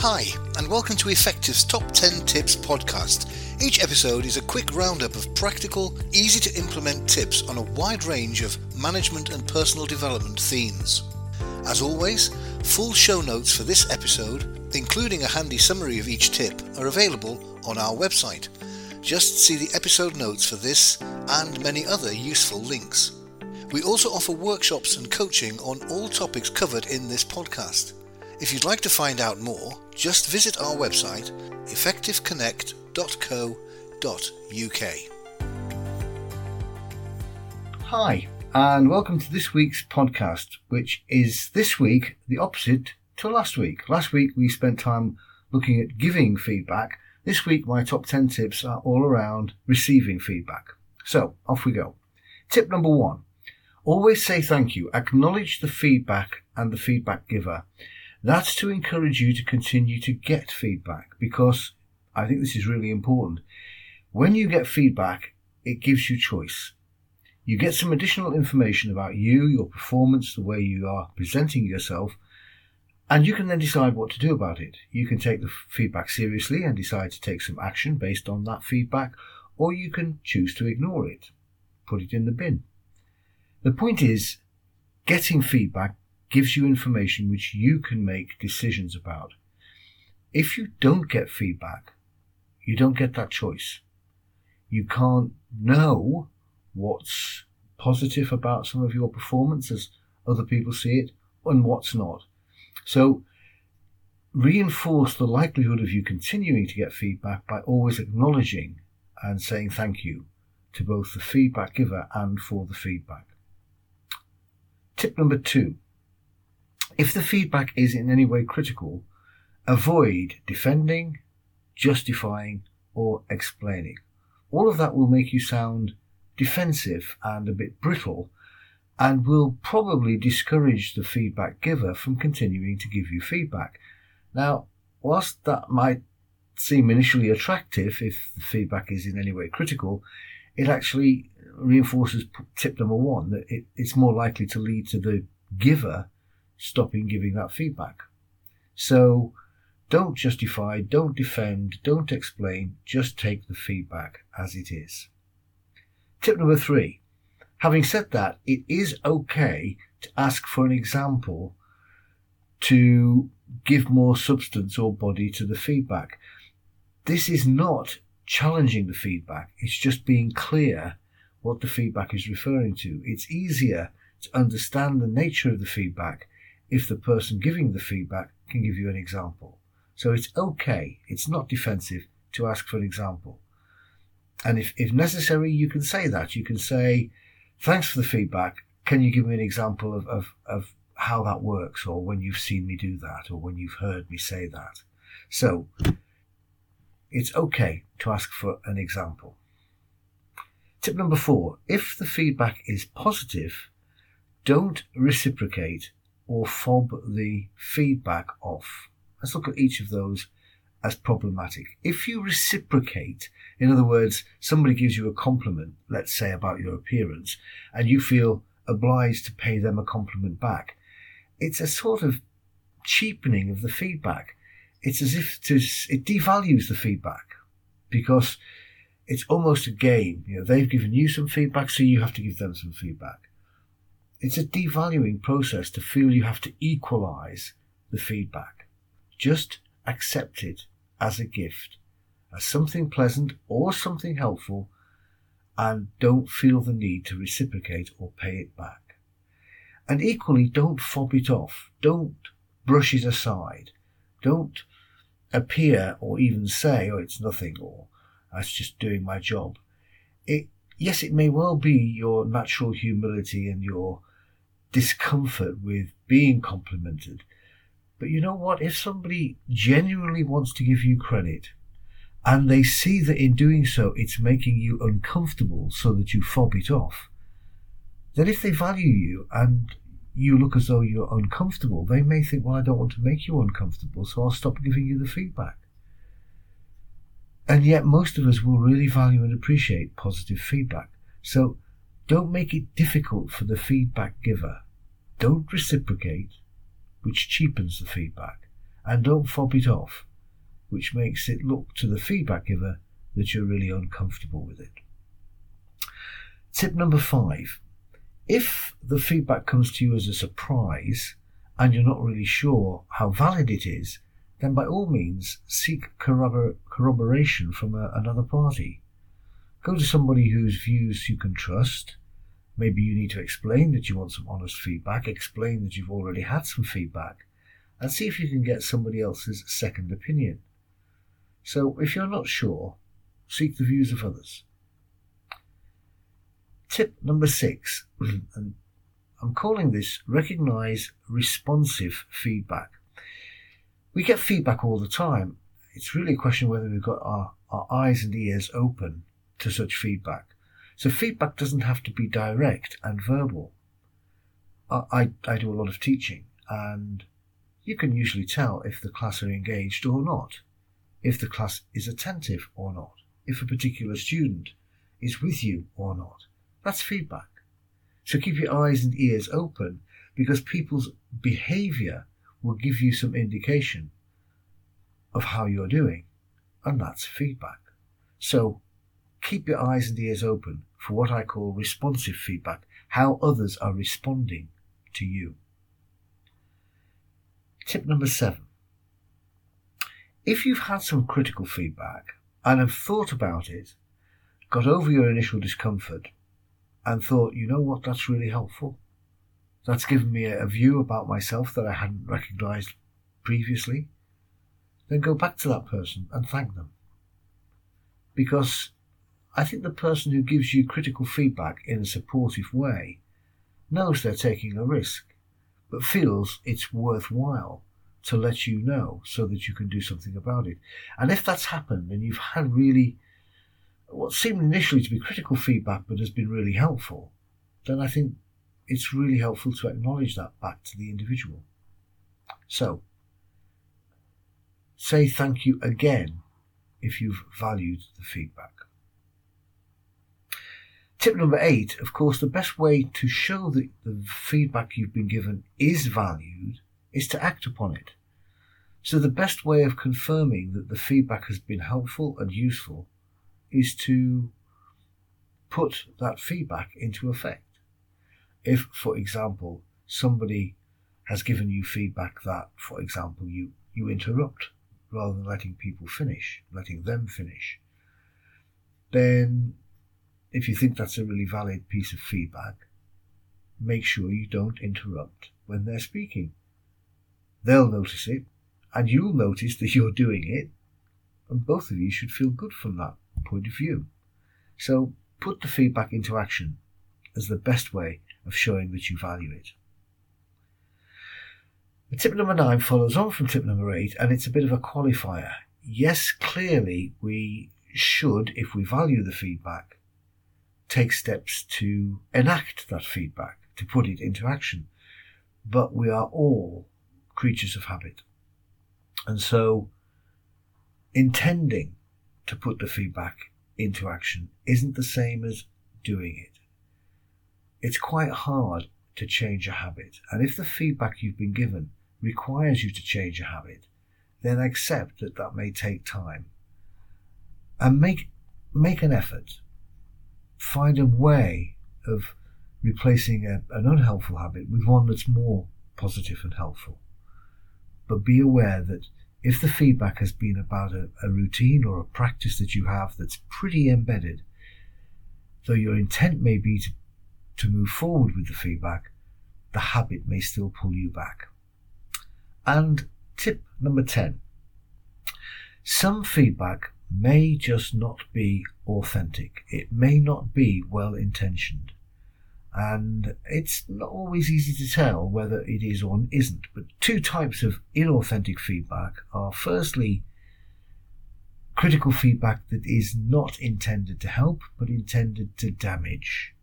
Hi, and welcome to Effective's Top 10 Tips podcast. Each episode is a quick roundup of practical, easy to implement tips on a wide range of management and personal development themes. As always, full show notes for this episode, including a handy summary of each tip, are available on our website. Just see the episode notes for this and many other useful links. We also offer workshops and coaching on all topics covered in this podcast. If you'd like to find out more, just visit our website effectiveconnect.co.uk. Hi, and welcome to this week's podcast, which is this week the opposite to last week. Last week we spent time looking at giving feedback. This week my top 10 tips are all around receiving feedback. So off we go. Tip number one. Always say thank you. Acknowledge the feedback and the feedback giver. That's to encourage you to continue to get feedback because I think this is really important. When you get feedback, it gives you choice. You get some additional information about you, your performance, the way you are presenting yourself, and you can then decide what to do about it. You can take the feedback seriously and decide to take some action based on that feedback, or you can choose to ignore it, put it in the bin. The point is, getting feedback gives you information which you can make decisions about. If you don't get feedback, you don't get that choice. You can't know what's positive about some of your performance as other people see it and what's not. So reinforce the likelihood of you continuing to get feedback by always acknowledging and saying thank you to both the feedback giver and for the feedback. Tip number two if the feedback is in any way critical, avoid defending, justifying, or explaining. All of that will make you sound defensive and a bit brittle and will probably discourage the feedback giver from continuing to give you feedback. Now, whilst that might seem initially attractive if the feedback is in any way critical, it actually reinforces tip number one that it, it's more likely to lead to the giver stopping giving that feedback. So don't justify, don't defend, don't explain, just take the feedback as it is. Tip number three. Having said that, it is okay to ask for an example to give more substance or body to the feedback. This is not challenging the feedback. It's just being clear what the feedback is referring to. It's easier to understand the nature of the feedback if the person giving the feedback can give you an example. So it's okay, it's not defensive to ask for an example. And if, if necessary, you can say that. You can say, thanks for the feedback. Can you give me an example of, of, of how that works or when you've seen me do that or when you've heard me say that? So it's okay to ask for an example. Tip number four, if the feedback is positive, don't reciprocate or fob the feedback off. Let's look at each of those as problematic. If you reciprocate, in other words, somebody gives you a compliment, let's say about your appearance, and you feel obliged to pay them a compliment back, it's a sort of cheapening of the feedback. It's as if to, it devalues the feedback because it's almost a game. You know, they've given you some feedback, so you have to give them some feedback. It's a devaluing process to feel you have to equalize the feedback. Just accept it as a gift, as something pleasant or something helpful, and don't feel the need to reciprocate or pay it back. And equally, don't fob it off. Don't brush it aside. Don't appear or even say, oh, it's nothing, or that's just doing my job. It, yes, it may well be your natural humility and your discomfort with being complimented. But you know what? If somebody genuinely wants to give you credit and they see that in doing so it's making you uncomfortable so that you fob it off, then if they value you and you look as though you're uncomfortable, they may think, well, I don't want to make you uncomfortable, so I'll stop giving you the feedback. And yet, most of us will really value and appreciate positive feedback. So, don't make it difficult for the feedback giver. Don't reciprocate, which cheapens the feedback. and don't fob it off, which makes it look to the feedback giver that you're really uncomfortable with it. Tip number five. If the feedback comes to you as a surprise and you're not really sure how valid it is, then by all means seek corrobor- corroboration from a, another party. Go to somebody whose views you can trust. Maybe you need to explain that you want some honest feedback, explain that you've already had some feedback, and see if you can get somebody else's second opinion. So if you're not sure, seek the views of others. Tip number six, and I'm calling this recognize responsive feedback. We get feedback all the time. It's really a question whether we've got our, our eyes and ears open to such feedback. So feedback doesn't have to be direct and verbal. I, I, I do a lot of teaching and you can usually tell if the class are engaged or not, if the class is attentive or not, if a particular student is with you or not. That's feedback. So keep your eyes and ears open because people's behavior will give you some indication of how you're doing, and that's feedback. So keep your eyes and ears open for what I call responsive feedback, how others are responding to you. Tip number seven. If you've had some critical feedback and have thought about it, got over your initial discomfort, and thought, you know what, that's really helpful. That's given me a, view about myself that I hadn't recognized previously. Then go back to that person and thank them. Because I think the person who gives you critical feedback in a supportive way knows they're taking a risk, but feels it's worthwhile to let you know so that you can do something about it. And if that's happened and you've had really what seemed initially to be critical feedback but has been really helpful, then I think it's really helpful to acknowledge that back to the individual. So, say thank you again if you've valued the feedback. Tip number eight, of course, the best way to show that the feedback you've been given is valued is to act upon it. So the best way of confirming that the feedback has been helpful and useful is to put that feedback into effect. If, for example, somebody has given you feedback that, for example, you, you interrupt rather than letting people finish, letting them finish, then if you think that's a really valid piece of feedback, make sure you don't interrupt when they're speaking. They'll notice it, and you'll notice that you're doing it, and both of you should feel good from that point of view. So put the feedback into action as the best way of showing that you value it. tip number nine follows on from tip number eight, and it's a bit of a qualifier. Yes, clearly we should, if we value the feedback, take steps to enact that feedback, to put it into action. But we are all creatures of habit. And so intending to put the feedback into action isn't the same as doing it. It's quite hard to change a habit, and if the feedback you've been given requires you to change a habit, then accept that that may take time. And make, make an effort. Find a way of replacing a, an unhelpful habit with one that's more positive and helpful. But be aware that if the feedback has been about a, a routine or a practice that you have that's pretty embedded, though your intent may be to, to move forward with the feedback, the habit may still pull you back. And tip number 10 some feedback may just not be authentic, it may not be well intentioned. And it's not always easy to tell whether it is or isn't. But two types of inauthentic feedback are firstly, critical feedback that is not intended to help, but intended to damage,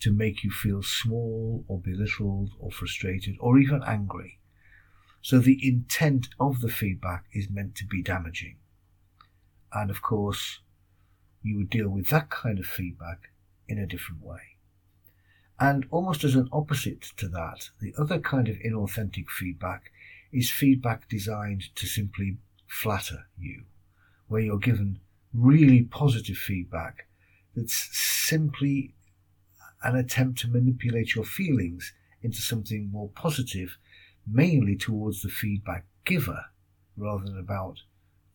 to make you feel small or belittled or frustrated or even angry. So the intent of the feedback is meant to be damaging. And of course, you would deal with that kind of feedback in a different way. And almost as an opposite to that, the other kind of inauthentic feedback is feedback designed to simply flatter you, where you're given really positive feedback that's simply an attempt to manipulate your feelings into something more positive, mainly towards the feedback giver rather than about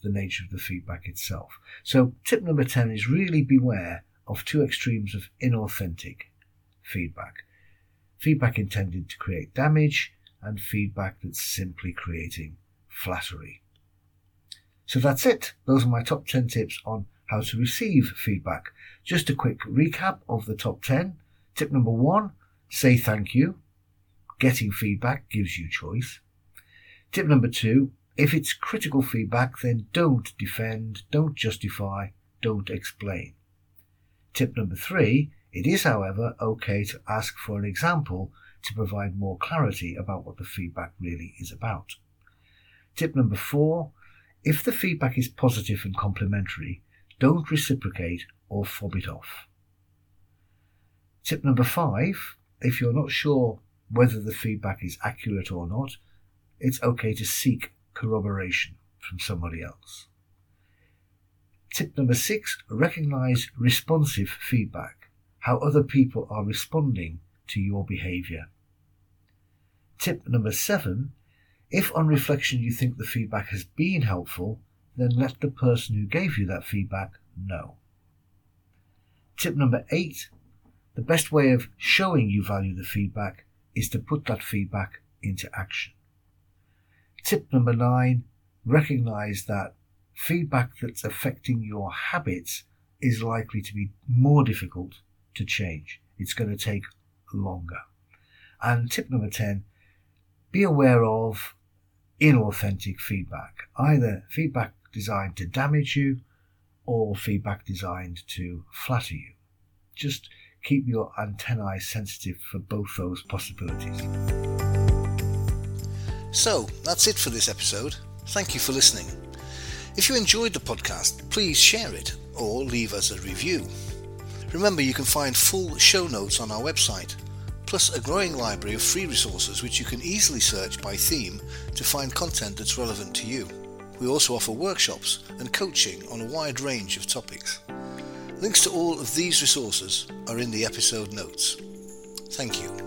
the nature of the feedback itself. So, tip number 10 is really beware of two extremes of inauthentic feedback feedback intended to create damage and feedback that's simply creating flattery. So that's it. Those are my top 10 tips on how to receive feedback. Just a quick recap of the top 10. Tip number one, say thank you. Getting feedback gives you choice. Tip number two, if it's critical feedback, then don't defend, don't justify, don't explain. Tip number three, it is, however, okay to ask for an example to provide more clarity about what the feedback really is about. Tip number four, if the feedback is positive and complimentary, don't reciprocate or fob it off. Tip number five if you're not sure whether the feedback is accurate or not, it's okay to seek corroboration from somebody else. Tip number six recognize responsive feedback, how other people are responding to your behavior. Tip number seven if on reflection you think the feedback has been helpful, then let the person who gave you that feedback know. Tip number eight the best way of showing you value the feedback is to put that feedback into action. Tip number nine recognize that feedback that's affecting your habits is likely to be more difficult to change. It's going to take longer. And tip number 10 be aware of inauthentic feedback, either feedback designed to damage you or feedback designed to flatter you. Just keep your antennae sensitive for both those possibilities. So, that's it for this episode. Thank you for listening. If you enjoyed the podcast, please share it or leave us a review. Remember, you can find full show notes on our website plus a growing library of free resources which you can easily search by theme to find content that's relevant to you. We also offer workshops and coaching on a wide range of topics. Links to all of these resources are in the episode notes. Thank you.